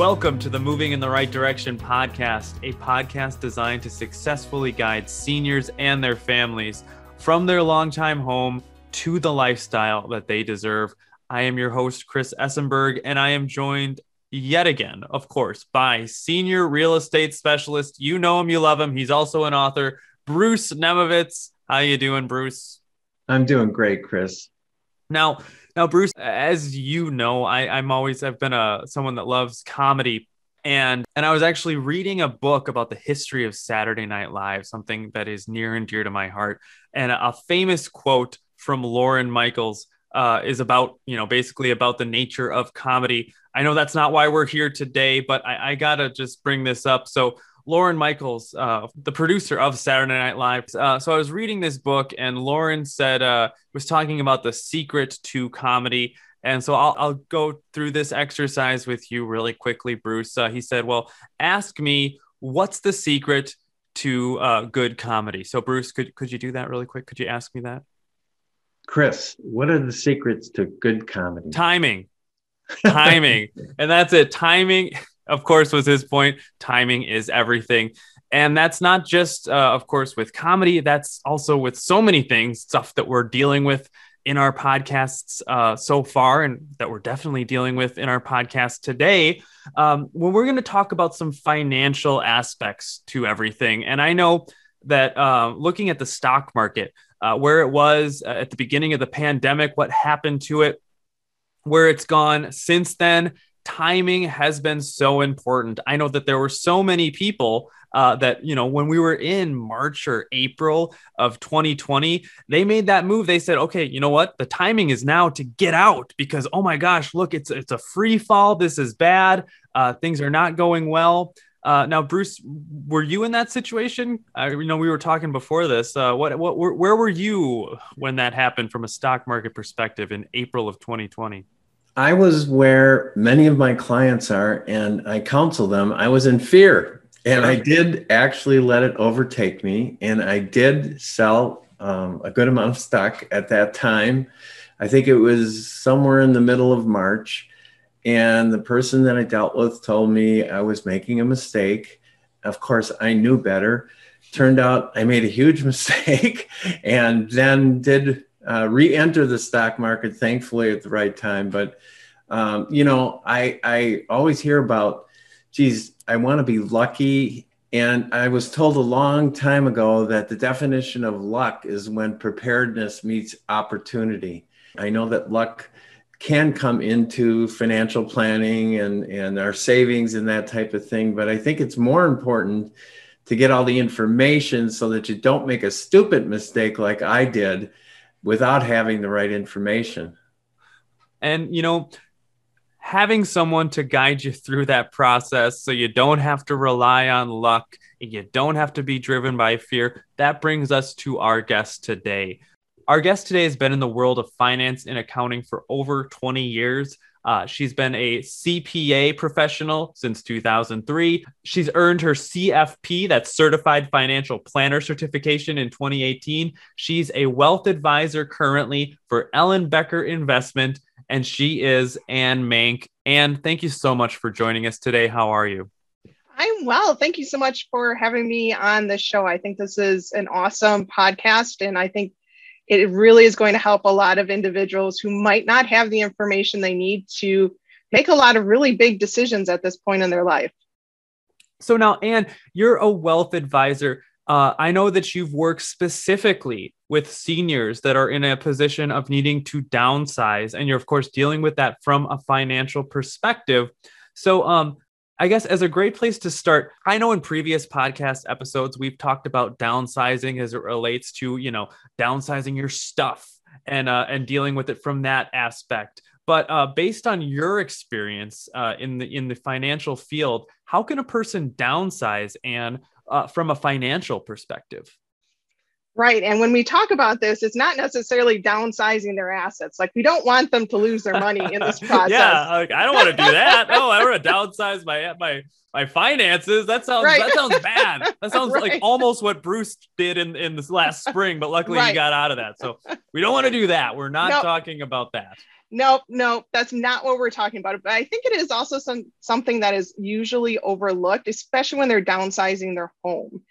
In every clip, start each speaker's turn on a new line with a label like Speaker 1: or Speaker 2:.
Speaker 1: Welcome to the Moving in the Right Direction podcast, a podcast designed to successfully guide seniors and their families from their longtime home to the lifestyle that they deserve. I am your host, Chris Essenberg, and I am joined yet again, of course, by senior real estate specialist. You know him, you love him. He's also an author, Bruce Nemovitz. How you doing, Bruce?
Speaker 2: I'm doing great, Chris.
Speaker 1: Now, now, Bruce, as you know, I, I'm always I've been a someone that loves comedy, and and I was actually reading a book about the history of Saturday Night Live, something that is near and dear to my heart, and a famous quote from Lorne Michaels uh, is about you know basically about the nature of comedy. I know that's not why we're here today, but I, I gotta just bring this up. So Lorne Michaels, uh, the producer of Saturday Night Live. Uh, so I was reading this book, and Lorne said uh, was talking about the secret to comedy. And so I'll, I'll go through this exercise with you really quickly, Bruce. Uh, he said, "Well, ask me what's the secret to uh, good comedy." So Bruce, could could you do that really quick? Could you ask me that?
Speaker 2: Chris, what are the secrets to good comedy?
Speaker 1: Timing. Timing. and that's it. Timing of course, was his point. Timing is everything. And that's not just, uh, of course, with comedy, that's also with so many things, stuff that we're dealing with in our podcasts uh, so far, and that we're definitely dealing with in our podcast today. Um, when we're going to talk about some financial aspects to everything. And I know that uh, looking at the stock market, uh, where it was uh, at the beginning of the pandemic, what happened to it, where it's gone since then, timing has been so important. I know that there were so many people uh, that, you know, when we were in March or April of 2020, they made that move. They said, okay, you know what? The timing is now to get out because, oh my gosh, look, it's, it's a free fall. This is bad. Uh, things are not going well. Uh, now, Bruce, were you in that situation? I you know we were talking before this. Uh, what, what, where, where were you when that happened from a stock market perspective in April of 2020?
Speaker 2: I was where many of my clients are, and I counsel them. I was in fear, and I did actually let it overtake me, and I did sell um, a good amount of stock at that time. I think it was somewhere in the middle of March, and the person that I dealt with told me I was making a mistake. Of course, I knew better. Turned out I made a huge mistake, and then did uh, re-enter the stock market, thankfully at the right time. But um, you know, I I always hear about, geez, I want to be lucky. And I was told a long time ago that the definition of luck is when preparedness meets opportunity. I know that luck can come into financial planning and, and our savings and that type of thing, but I think it's more important to get all the information so that you don't make a stupid mistake like I did without having the right information.
Speaker 1: And, you know, having someone to guide you through that process so you don't have to rely on luck and you don't have to be driven by fear, that brings us to our guest today. Our guest today has been in the world of finance and accounting for over 20 years. Uh, she's been a CPA professional since 2003. She's earned her CFP, that's Certified Financial Planner certification in 2018. She's a wealth advisor currently for Ellenbecker Investment, and she is Anne Mank. Anne, thank you so much for joining us today. How are you?
Speaker 3: I'm well. Thank you so much for having me on the show. I think this is an awesome podcast, and I think it really is going to help a lot of individuals who might not have the information they need to make a lot of really big decisions at this point in their life.
Speaker 1: So now, Anne, you're a wealth advisor. Uh, I know that you've worked specifically with seniors that are in a position of needing to downsize, and you're, of course, dealing with that from a financial perspective. So, um, I guess as a great place to start, I know in previous podcast episodes we've talked about downsizing as it relates to, you know, downsizing your stuff and uh, and dealing with it from that aspect. But uh, based on your experience uh, in the in the financial field, how can a person downsize and uh, from a financial perspective?
Speaker 3: Right. And when we talk about this, it's not necessarily downsizing their assets. Like we don't want them to lose their money in this process.
Speaker 1: yeah, like, I don't want to do that. No, I want to downsize my my my finances. That sounds right. that sounds bad. That sounds right. like almost what Bruce did in in this last spring, but luckily right. he got out of that. So we don't want to do that. We're not no. talking about that.
Speaker 3: Nope, nope, that's not what we're talking about. But I think it is also some something that is usually overlooked, especially when they're downsizing their home.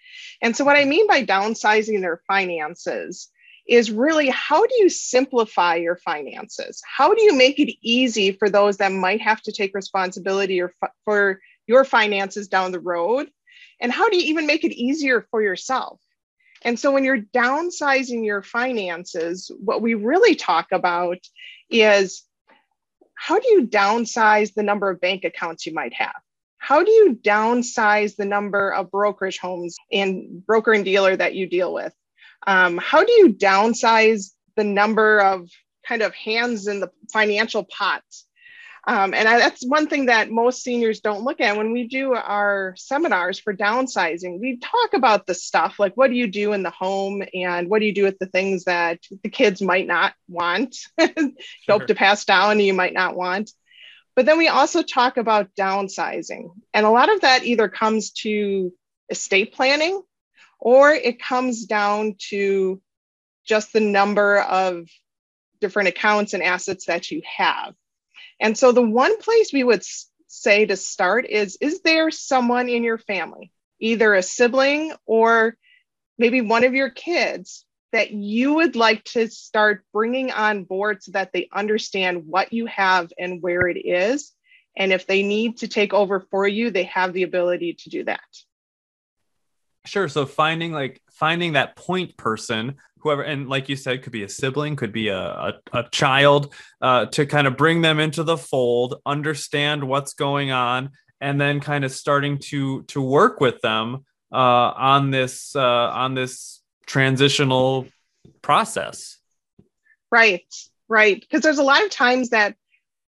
Speaker 3: And so, what I mean by downsizing their finances is really how do you simplify your finances? How do you make it easy for those that might have to take responsibility or for your finances down the road? And how do you even make it easier for yourself? And so when you're downsizing your finances, what we really talk about is how do you downsize the number of bank accounts you might have? How do you downsize the number of brokerage homes and broker and dealer that you deal with? Um, how do you downsize the number of kind of hands in the financial pot um, and I, that's one thing that most seniors don't look at when we do our seminars for downsizing. We talk about the stuff like what do you do in the home and what do you do with the things that the kids might not want, sure. hope to pass down and you might not want. But then we also talk about downsizing. And a lot of that either comes to estate planning or it comes down to just the number of different accounts and assets that you have. And so the one place we would say to start is Is there someone in your family, either a sibling or maybe one of your kids, that you would like to start bringing on board so that they understand what you have and where it is? And if they need to take over for you, they have the ability to do that.
Speaker 1: Sure. So finding like finding that point person whoever and like you said could be a sibling could be a, a, a child uh, to kind of bring them into the fold understand what's going on and then kind of starting to to work with them uh, on this uh, on this transitional process
Speaker 3: right right because there's a lot of times that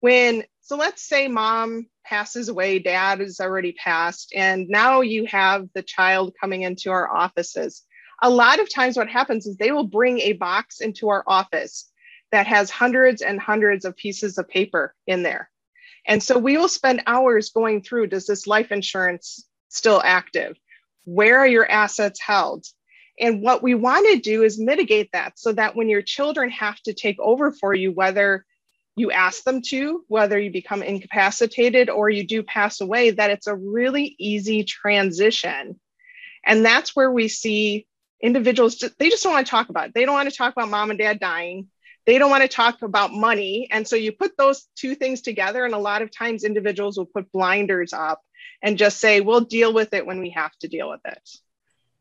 Speaker 3: when so let's say mom passes away dad has already passed and now you have the child coming into our offices a lot of times what happens is they will bring a box into our office that has hundreds and hundreds of pieces of paper in there. And so we will spend hours going through does this life insurance still active? Where are your assets held? And what we want to do is mitigate that so that when your children have to take over for you, whether you ask them to, whether you become incapacitated or you do pass away, that it's a really easy transition. And that's where we see individuals they just don't want to talk about it. They don't want to talk about mom and dad dying. They don't want to talk about money. And so you put those two things together, and a lot of times individuals will put blinders up and just say, we'll deal with it when we have to deal with it.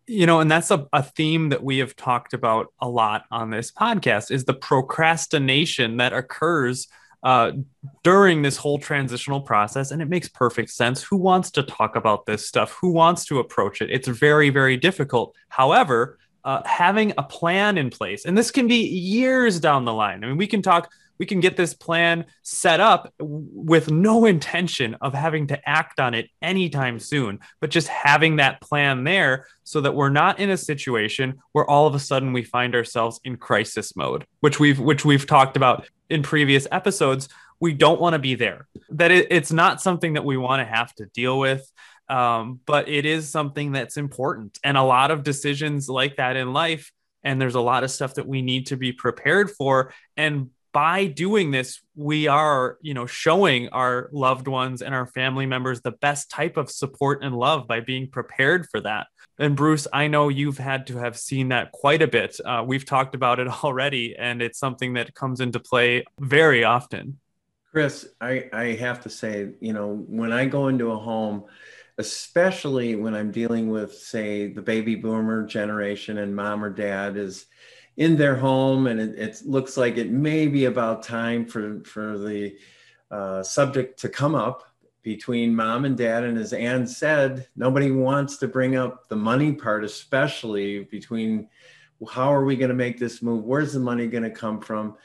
Speaker 1: You know, and that's a, a theme that we have talked about a lot on this podcast is the procrastination that occurs uh, during this whole transitional process. And it makes perfect sense. Who wants to talk about this stuff? Who wants to approach it? It's very, very difficult. However, uh, having a plan in place, and this can be years down the line. I mean, we can talk we can get this plan set up with no intention of having to act on it anytime soon, but just having that plan there so that we're not in a situation where all of a sudden we find ourselves in crisis mode, which we've which we've talked about in previous episodes. We don't want to be there. That it, it's not something that we want to have to deal with. Um, but it is something that's important. And a lot of decisions like that in life and there's a lot of stuff that we need to be prepared for and by doing this we are you know showing our loved ones and our family members the best type of support and love by being prepared for that. And bruce i know you've had to have seen that quite a bit. Uh, we've talked about it already and it's something that comes into play very often.
Speaker 2: Chris i i have to say you know when i go into a home especially when i'm dealing with say the baby boomer generation and mom or dad is in their home, and it, it looks like it may be about time for for the uh, subject to come up between mom and dad. And as Ann said, nobody wants to bring up the money part, especially between how are we going to make this move? Where's the money going to come from?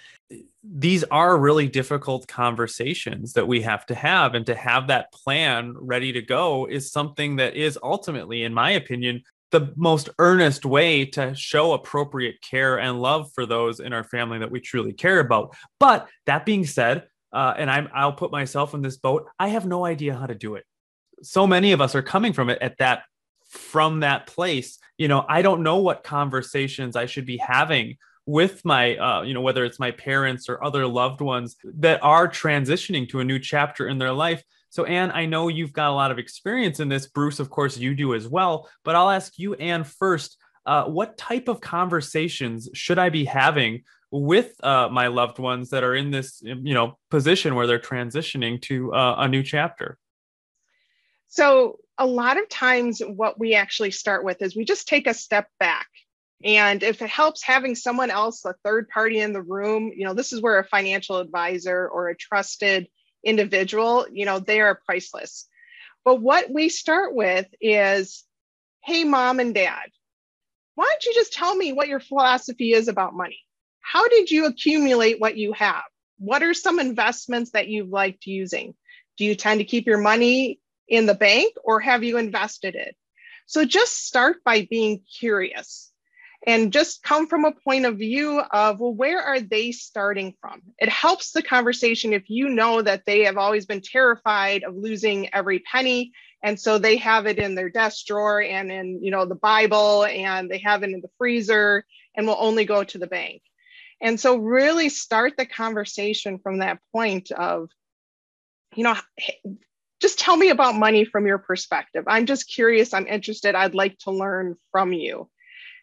Speaker 1: These are really difficult conversations that we have to have. And to have that plan ready to go is something that is ultimately, in my opinion, the most earnest way to show appropriate care and love for those in our family that we truly care about. But that being said, uh, and I'm, I'll put myself in this boat. I have no idea how to do it. So many of us are coming from it at that from that place. You know, I don't know what conversations I should be having with my uh, you know whether it's my parents or other loved ones that are transitioning to a new chapter in their life so anne i know you've got a lot of experience in this. Bruce of course you do as well. But i'll ask you anne first uh, what type of conversations should i be having with uh, my loved ones that are in this you know position where they're transitioning to uh, a new chapter?
Speaker 3: So a lot of times what we actually start with is we just take a step back. And if it helps having someone else a third party in the room you know this is where a financial advisor or a trusted individual you know they are priceless but what we start with is hey mom and dad why don't you just tell me what your philosophy is about money how did you accumulate what you have? What are some investments that you've liked using? Do you tend to keep your money in the bank or have you invested it? So just start by being curious and just come from a point of view of, well, where are they starting from? It helps the conversation if you know that they have always been terrified of losing every penny. And so they have it in their desk drawer and in, you know, the Bible and they have it in the freezer and will only go to the bank. And so, really start the conversation from that point of, you know, just tell me about money from your perspective. I'm just curious. I'm interested. I'd like to learn from you.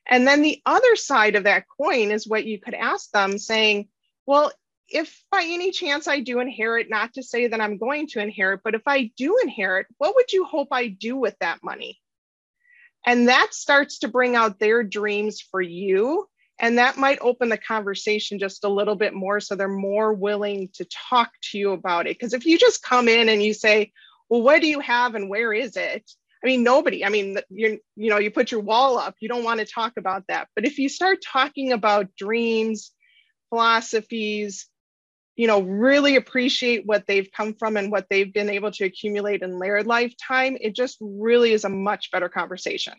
Speaker 3: And then the other side of that coin is what you could ask them saying, well, if by any chance I do inherit, not to say that I'm going to inherit, but if I do inherit, what would you hope I do with that money? And that starts to bring out their dreams for you and that might open the conversation just a little bit more so they're more willing to talk to you about it. Because if you just come in and you say, well, what do you have and where is it? I mean, nobody, I mean, you you know, you put your wall up, you don't want to talk about that. But if you start talking about dreams, philosophies, you know, really appreciate what they've come from and what they've been able to accumulate in their lifetime, it just really is a much better conversation.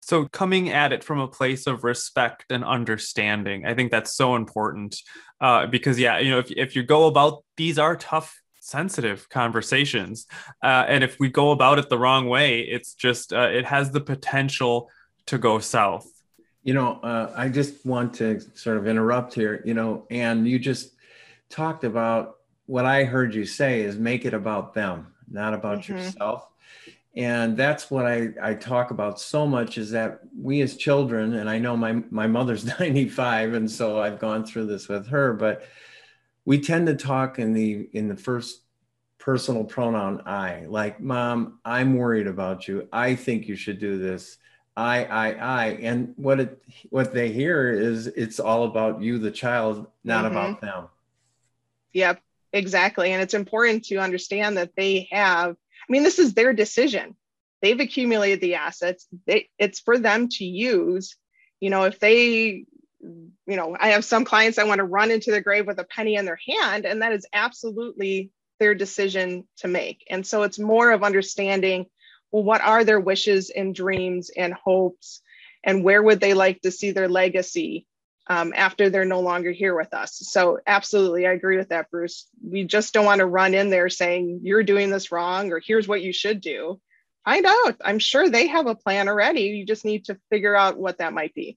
Speaker 1: So coming at it from a place of respect and understanding, I think that's so important. Uh, because yeah, you know, if if you go about these are tough, sensitive conversations, uh, and if we go about it the wrong way, it's just uh, it has the potential to go south.
Speaker 2: You know, uh, I just want to sort of interrupt here. You know, and you just talked about what I heard you say is make it about them, not about mm-hmm. yourself and that's what I, I talk about so much is that we as children and i know my, my mother's 95 and so i've gone through this with her but we tend to talk in the in the first personal pronoun i like mom i'm worried about you i think you should do this i i i and what it what they hear is it's all about you the child not mm-hmm. about them
Speaker 3: yep exactly and it's important to understand that they have I mean, this is their decision. They've accumulated the assets. They, it's for them to use. You know, if they, you know, I have some clients that want to run into the grave with a penny in their hand, and that is absolutely their decision to make. And so it's more of understanding well, what are their wishes and dreams and hopes, and where would they like to see their legacy um, after they're no longer here with us. So, absolutely, I agree with that, Bruce. We just don't want to run in there saying, you're doing this wrong, or here's what you should do. Find out. I'm sure they have a plan already. You just need to figure out what that might be.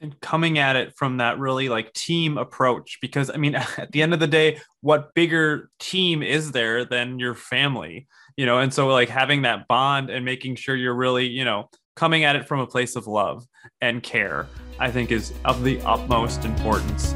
Speaker 1: And coming at it from that really like team approach, because I mean, at the end of the day, what bigger team is there than your family? You know, and so like having that bond and making sure you're really, you know, coming at it from a place of love and care, I think is of the utmost importance.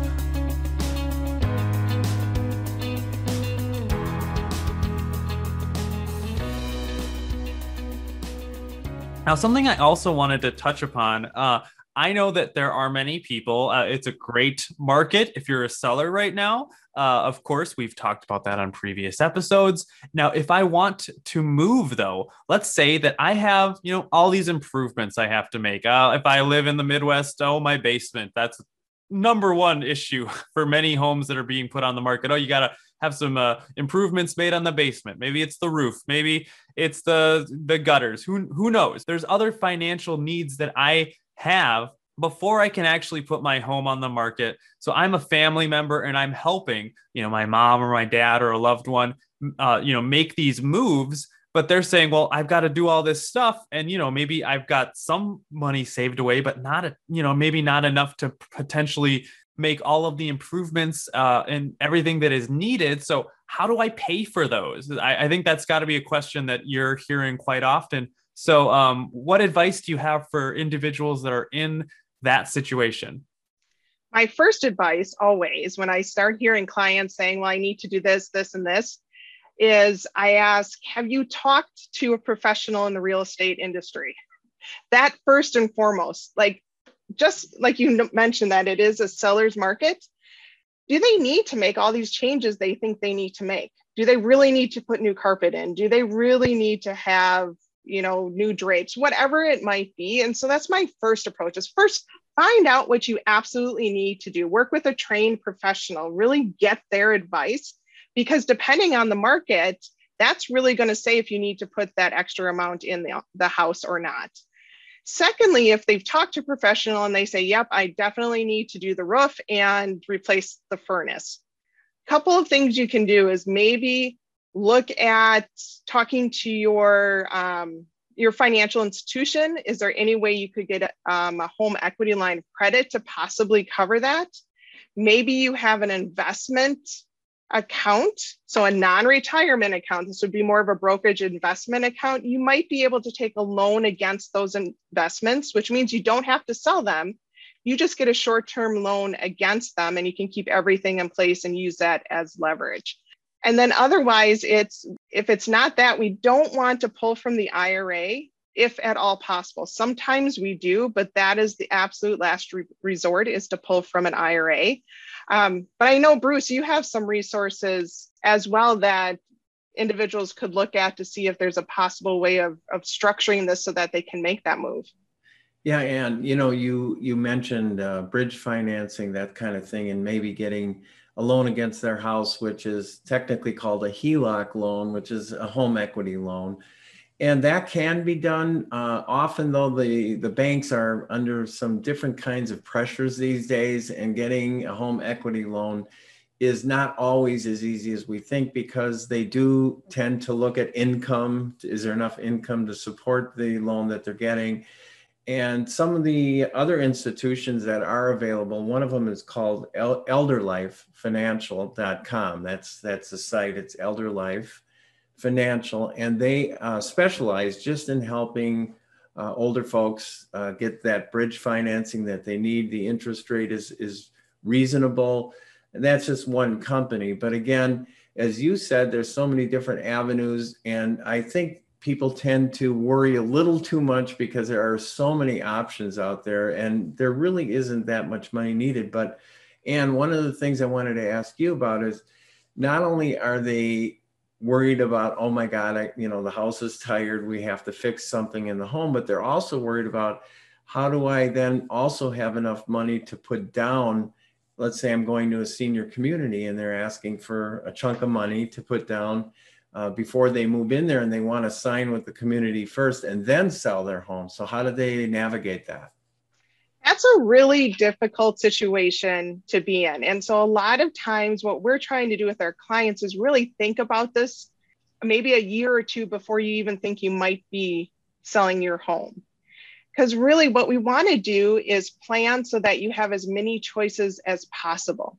Speaker 1: Now, something I also wanted to touch upon. Uh, I know that there are many people. Uh, it's a great market if you're a seller right now. Uh, of course, we've talked about that on previous episodes. Now, if I want to move, though, let's say that I have, you know, all these improvements I have to make. Uh, if I live in the Midwest, oh, my basement. That's number one issue for many homes that are being put on the market. Oh, you got to have some uh, improvements made on the basement. Maybe it's the roof. Maybe it's the the gutters. Who who knows? There's other financial needs that I have before I can actually put my home on the market. So I'm a family member and I'm helping, you know, my mom or my dad or a loved one, uh, you know, make these moves. but they're saying, well, I've got to do all this stuff. And, you know, maybe I've got some money saved away, but not, a, you know, maybe not enough to potentially make all of the improvements uh, and everything that is needed. So, how do I pay for those? I, I think that's got to be a question that you're hearing quite often. So, um, what advice do you have for individuals that are in that situation?
Speaker 3: My first advice always when I start hearing clients saying, Well, I need to do this, this, and this, is I ask, Have you talked to a professional in the real estate industry? That first and foremost, like just like you mentioned, that it is a seller's market. Do they need to make all these changes they think they need to make? Do they really need to put new carpet in? Do they really need to have, you know, new drapes, whatever it might be? And so that's my first approach is first find out what you absolutely need to do. Work with a trained professional, really get their advice because depending on the market, that's really going to say if you need to put that extra amount in the, the house or not. Secondly, if they've talked to a professional and they say, yep, I definitely need to do the roof and replace the furnace. A couple of things you can do is maybe look at talking to your um, your financial institution. Is there any way you could get um, a home equity line of credit to possibly cover that? Maybe you have an investment account, so a non retirement account, this would be more of a brokerage investment account, you might be able to take a loan against those investments, which means you don't have to sell them. You just get a short term loan against them and you can keep everything in place and use that as leverage. And then otherwise, it's if it's not that, we don't want to pull from the IRA if at all possible. Sometimes we do, but that is the absolute last re- resort is to pull from an IRA. Um, but I know, Bruce, you have some resources as well that individuals could look at to see if there's a possible way of, of structuring this so that they can make that move.
Speaker 2: Yeah, and you know, you you mentioned uh, bridge financing, that kind of thing, and maybe getting a loan against their house, which is technically called a HELOC loan, which is a home equity loan and that can be done. Uh, often, though, the the banks are under some different kinds of pressures these days, and getting a home equity loan is not always as easy as we think because they do tend to look at income. Is there enough income to support the loan that they're getting? And some of the other institutions that are available, one of them is called elderlifefinancial.com. That's that's the site. It's elderlife Financial, and they uh, specialize just in helping uh, older folks uh, get that bridge financing that they need. The interest rate is is reasonable, and that's just one company. But again, as you said, there's so many different avenues, and I think people tend to worry a little too much because there are so many options out there, and there really isn't that much money needed. But and one of the things I wanted to ask you about is not only are they worried about oh my god I, you know the house is tired we have to fix something in the home but they're also worried about how do i then also have enough money to put down let's say i'm going to a senior community and they're asking for a chunk of money to put down uh, before they move in there and they want to sign with the community first and then sell their home so how do they navigate that
Speaker 3: that's a really difficult situation to be in. And so, a lot of times, what we're trying to do with our clients is really think about this maybe a year or two before you even think you might be selling your home. Because really, what we want to do is plan so that you have as many choices as possible.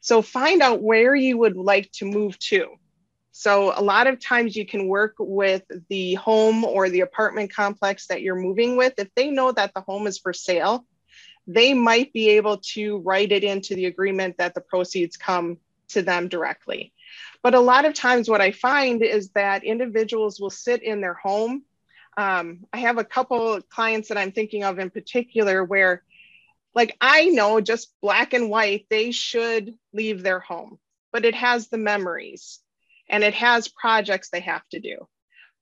Speaker 3: So, find out where you would like to move to. So, a lot of times you can work with the home or the apartment complex that you're moving with. If they know that the home is for sale, they might be able to write it into the agreement that the proceeds come to them directly. But a lot of times, what I find is that individuals will sit in their home. Um, I have a couple clients that I'm thinking of in particular where, like, I know just black and white, they should leave their home, but it has the memories and it has projects they have to do.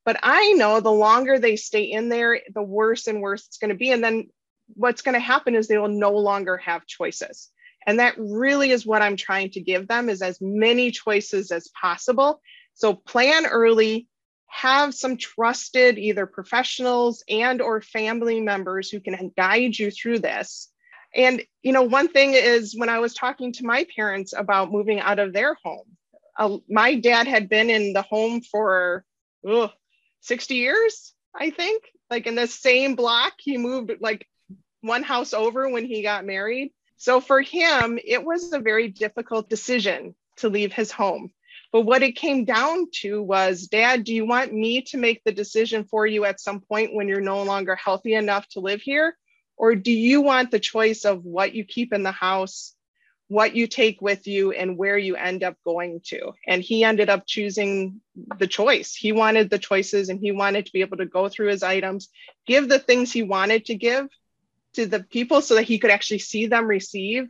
Speaker 3: But I know the longer they stay in there, the worse and worse it's going to be. And then what's going to happen is they will no longer have choices and that really is what i'm trying to give them is as many choices as possible so plan early have some trusted either professionals and or family members who can guide you through this and you know one thing is when i was talking to my parents about moving out of their home my dad had been in the home for ugh, 60 years, I think. Like in the same block, he moved like one house over when he got married. So for him, it was a very difficult decision to leave his home. But what it came down to was, Dad, do you want me to make the decision for you at some point when you're no longer healthy enough to live here? Or do you want the choice of what you keep in the house, what you take with you, and where you end up going to? And he ended up choosing the choice. He wanted the choices and he wanted to be able to go through his items, give the things he wanted to give to the people so that he could actually see them receive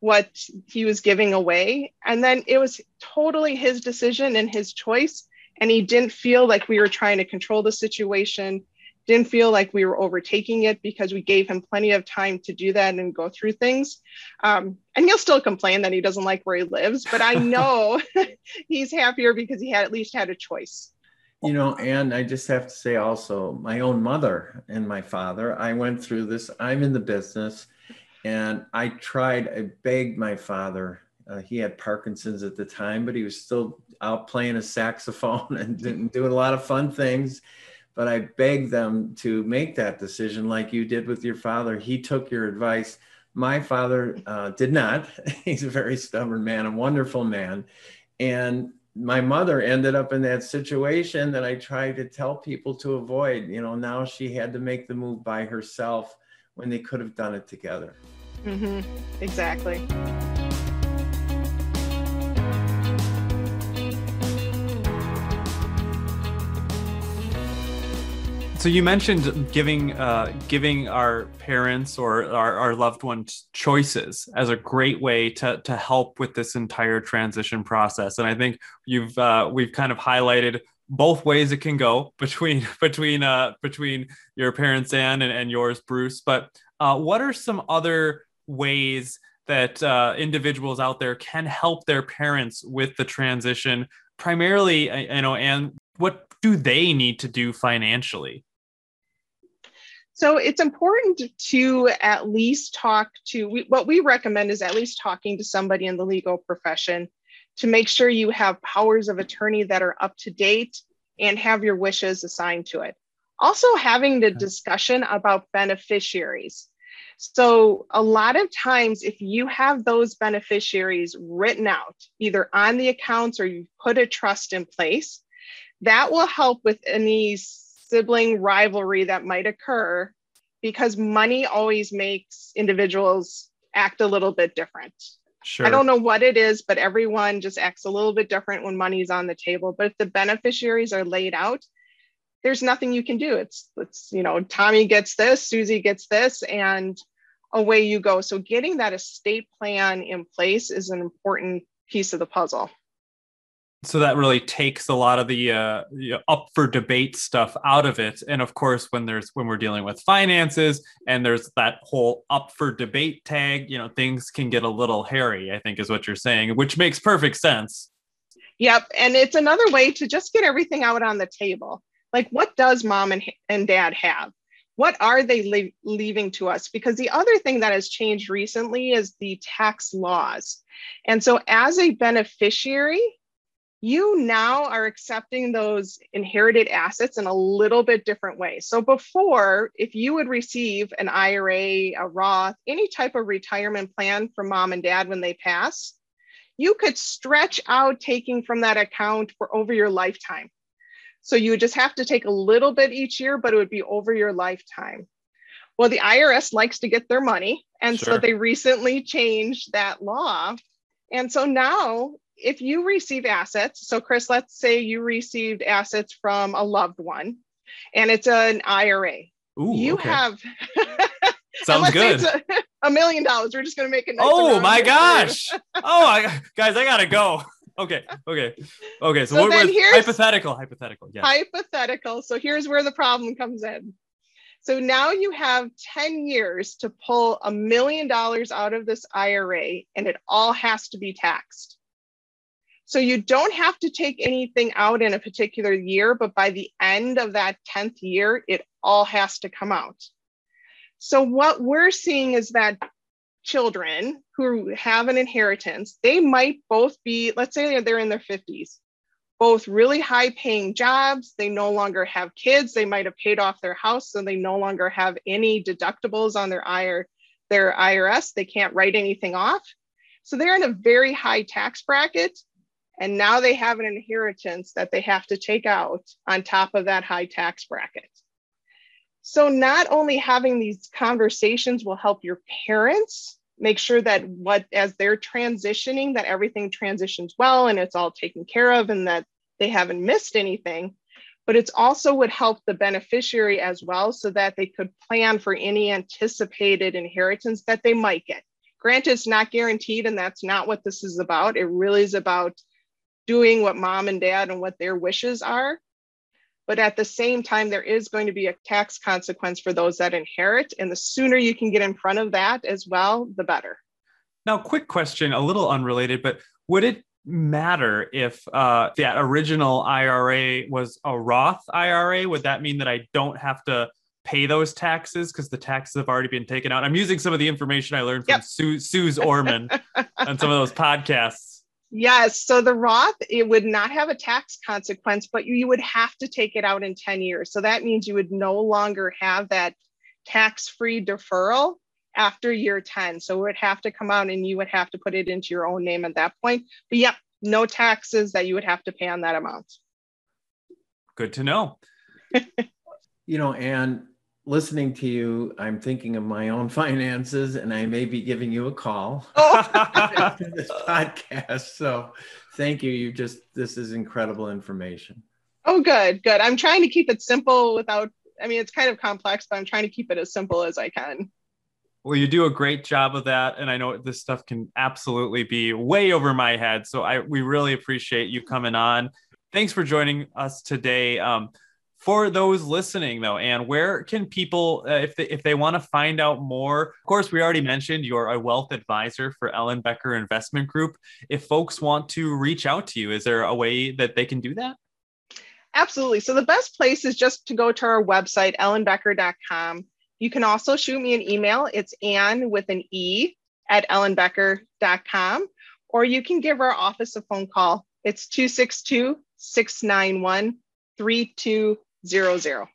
Speaker 3: what he was giving away. And then it was totally his decision and his choice. And he didn't feel like we were trying to control the situation, didn't feel like we were overtaking it because we gave him plenty of time to do that and go through things. Um, and he'll still complain that he doesn't like where he lives, but I know he's happier because he had at least had a choice.
Speaker 2: You know, and I just have to say also, my own mother and my father, I went through this. I'm in the business and I tried, I begged my father. Uh, he had Parkinson's at the time, but he was still out playing a saxophone and doing a lot of fun things. But I begged them to make that decision like you did with your father. He took your advice. My father uh, did not. He's a very stubborn man, a wonderful man. And my mother ended up in that situation that I tried to tell people to avoid. You know, now she had to make the move by herself when they could have done it together.
Speaker 3: Mm-hmm. Exactly.
Speaker 1: So you mentioned giving uh, giving our parents or our, our loved ones choices as a great way to to help with this entire transition process, and I think you've uh, we've kind of highlighted both ways it can go between between uh, between your parents Anne and, and yours Bruce. But uh, what are some other ways that uh, individuals out there can help their parents with the transition? Primarily, you know, and what do they need to do financially?
Speaker 3: So it's important to at least talk to we, what we recommend is at least talking to somebody in the legal profession to make sure you have powers of attorney that are up to date and have your wishes assigned to it. Also, having the discussion about beneficiaries. So, a lot of times, if you have those beneficiaries written out, either on the accounts or you put a trust in place, that will help with any sibling rivalry that might occur because money always makes individuals act a little bit different. Sure. I don't know what it is, but everyone just acts a little bit different when money's on the table. But if the beneficiaries are laid out, there's nothing you can do. It's it's you know, Tommy gets this, Susie gets this, and away you go. So getting that estate plan in place is an important piece of the puzzle
Speaker 1: so that really takes a lot of the uh, up for debate stuff out of it. And of course when there's when we're dealing with finances and there's that whole up for debate tag you know things can get a little hairy i think is what you're saying which makes perfect sense.
Speaker 3: Yep and it's another way to just get everything out on the table. Like what does mom and, and dad have? What are they le- leaving to us? Because the other thing that has changed recently is the tax laws. And so as a beneficiary you now are accepting those inherited assets in a little bit different way. So before, if you would receive an IRA, a Roth, any type of retirement plan from mom and dad when they pass, you could stretch out taking from that account for over your lifetime. So you would just have to take a little bit each year, but it would be over your lifetime. Well, the IRS likes to get their money. And sure. so they recently changed that law. And so now if you receive assets, so Chris, let's say you received assets from a loved one and it's an IRA.
Speaker 1: Ooh,
Speaker 3: you
Speaker 1: okay.
Speaker 3: have
Speaker 1: sounds good.
Speaker 3: A, a, million dollars. We're just gonna make it. Nice
Speaker 1: oh my gosh! oh, I, guys, I gotta go. Okay, okay, okay. So, so what, here's hypothetical, hypothetical. Yeah.
Speaker 3: Hypothetical. So here's where the problem comes in. So now you have 10 years to pull a million dollars out of this IRA and it all has to be taxed. So you don't have to take anything out in a particular year, but by the end of that 10th year, it all has to come out. So what we're seeing is that children who have an inheritance, they might both be, let's say they're in their 50s. both really high paying jobs. They no longer have kids. They might have paid off their house, so they no longer have any deductibles on their IR, their IRS. They can't write anything off. So they're in a very high tax bracket. And now they have an inheritance that they have to take out on top of that high tax bracket. So not only having these conversations will help your parents make sure that what as they're transitioning that everything transitions well and it's all taken care of and that they haven't missed anything but it's also would help the beneficiary as well so that they could plan for any anticipated inheritance that they might get granted it's not guaranteed and that's not what this is about it really is about doing what mom and dad and what their wishes are but at the same time, there is going to be a tax consequence for those that inherit. And the sooner you can get in front of that as well, the better.
Speaker 1: Now, quick question, a little unrelated, but would it matter if uh, that original IRA was a Roth IRA? Would that mean that I don't have to pay those taxes because the taxes have already been taken out? I'm using some of the information I learned from yep. Sue, Suze Orman on some of those podcasts.
Speaker 3: Yes. So the Roth, it would not have a tax consequence, but you, you would have to take it out in 10 years. So that means you would no longer have that tax free deferral after year 10. So it would have to come out and you would have to put it into your own name at that point. But yep, no taxes that you would have to pay on that amount.
Speaker 1: Good to know.
Speaker 2: you know, and listening to you, I'm thinking of my own finances, and I may be giving you a call oh. this podcast. So, thank you. You just this is incredible information.
Speaker 3: Oh, good, good. I'm trying to keep it simple without. I mean, it's kind of complex, but I'm trying to keep it as simple as I can.
Speaker 1: Well, you do a great job of that, and I know this stuff can absolutely be way over my head. So, I we really appreciate you coming on. Thanks for joining us today. Um, for those listening though and where can people uh, if they, if they want to find out more of course we already mentioned you're a wealth advisor for ellenbecker investment group. If folks want to reach out to you is there a way that they can do that?
Speaker 3: Absolutely. So the best place is just to go to our website ellenbecker.com you can also shoot me an email. It's anne with an e at ellenbecker.com or you can give our office a phone call. It's 262 691 zero zero.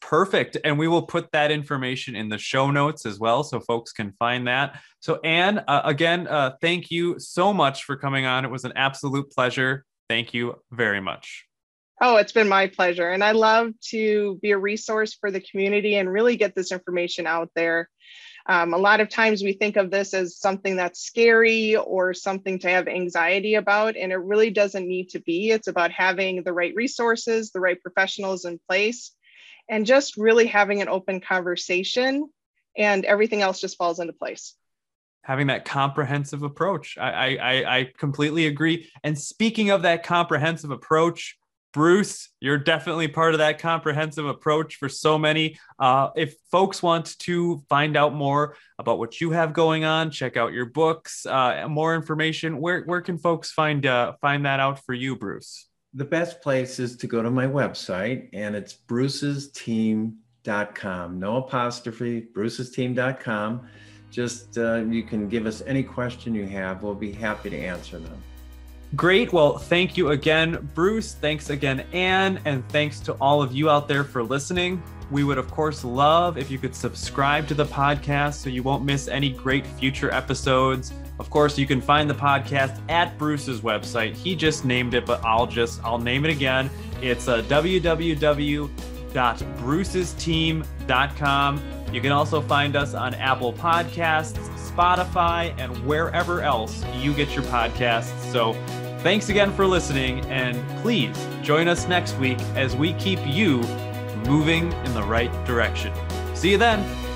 Speaker 1: Perfect. And we will put that information in the show notes as well so folks can find that. So, Anne, uh, again, uh, thank you so much for coming on. It was an absolute pleasure. Thank you very much.
Speaker 3: Oh, it's been my pleasure. And I love to be a resource for the community and really get this information out there. Um, a lot of times we think of this as something that's scary or something to have anxiety about, and it really doesn't need to be. It's about having the right resources, the right professionals in place, and just really having an open conversation, and everything else just falls into place
Speaker 1: having that comprehensive approach. I, I, I completely agree. And speaking of that comprehensive approach, Bruce, you're definitely part of that comprehensive approach for so many. Uh, if folks want to find out more about what you have going on, check out your books, uh, more information. Where where can folks find uh, find that out for you, Bruce?
Speaker 2: The best place is to go to my website, and it's brucesteam.com. No apostrophe, brucesteam.com. Just uh, you can give us any question you have. We'll be happy to answer them.
Speaker 1: Great. Well, thank you again, Bruce. Thanks again, Anne. And thanks to all of you out there for listening. We would, of course, love if you could subscribe to the podcast so you won't miss any great future episodes. Of course, you can find the podcast at Bruce's website. He just named it, but I'll just I'll name it again. It's uh, www.brucesteam.com. You can also find us on Apple Podcasts, Spotify, and wherever else you get your podcasts. So thanks again for listening, and please join us next week as we keep you moving in the right direction. See you then.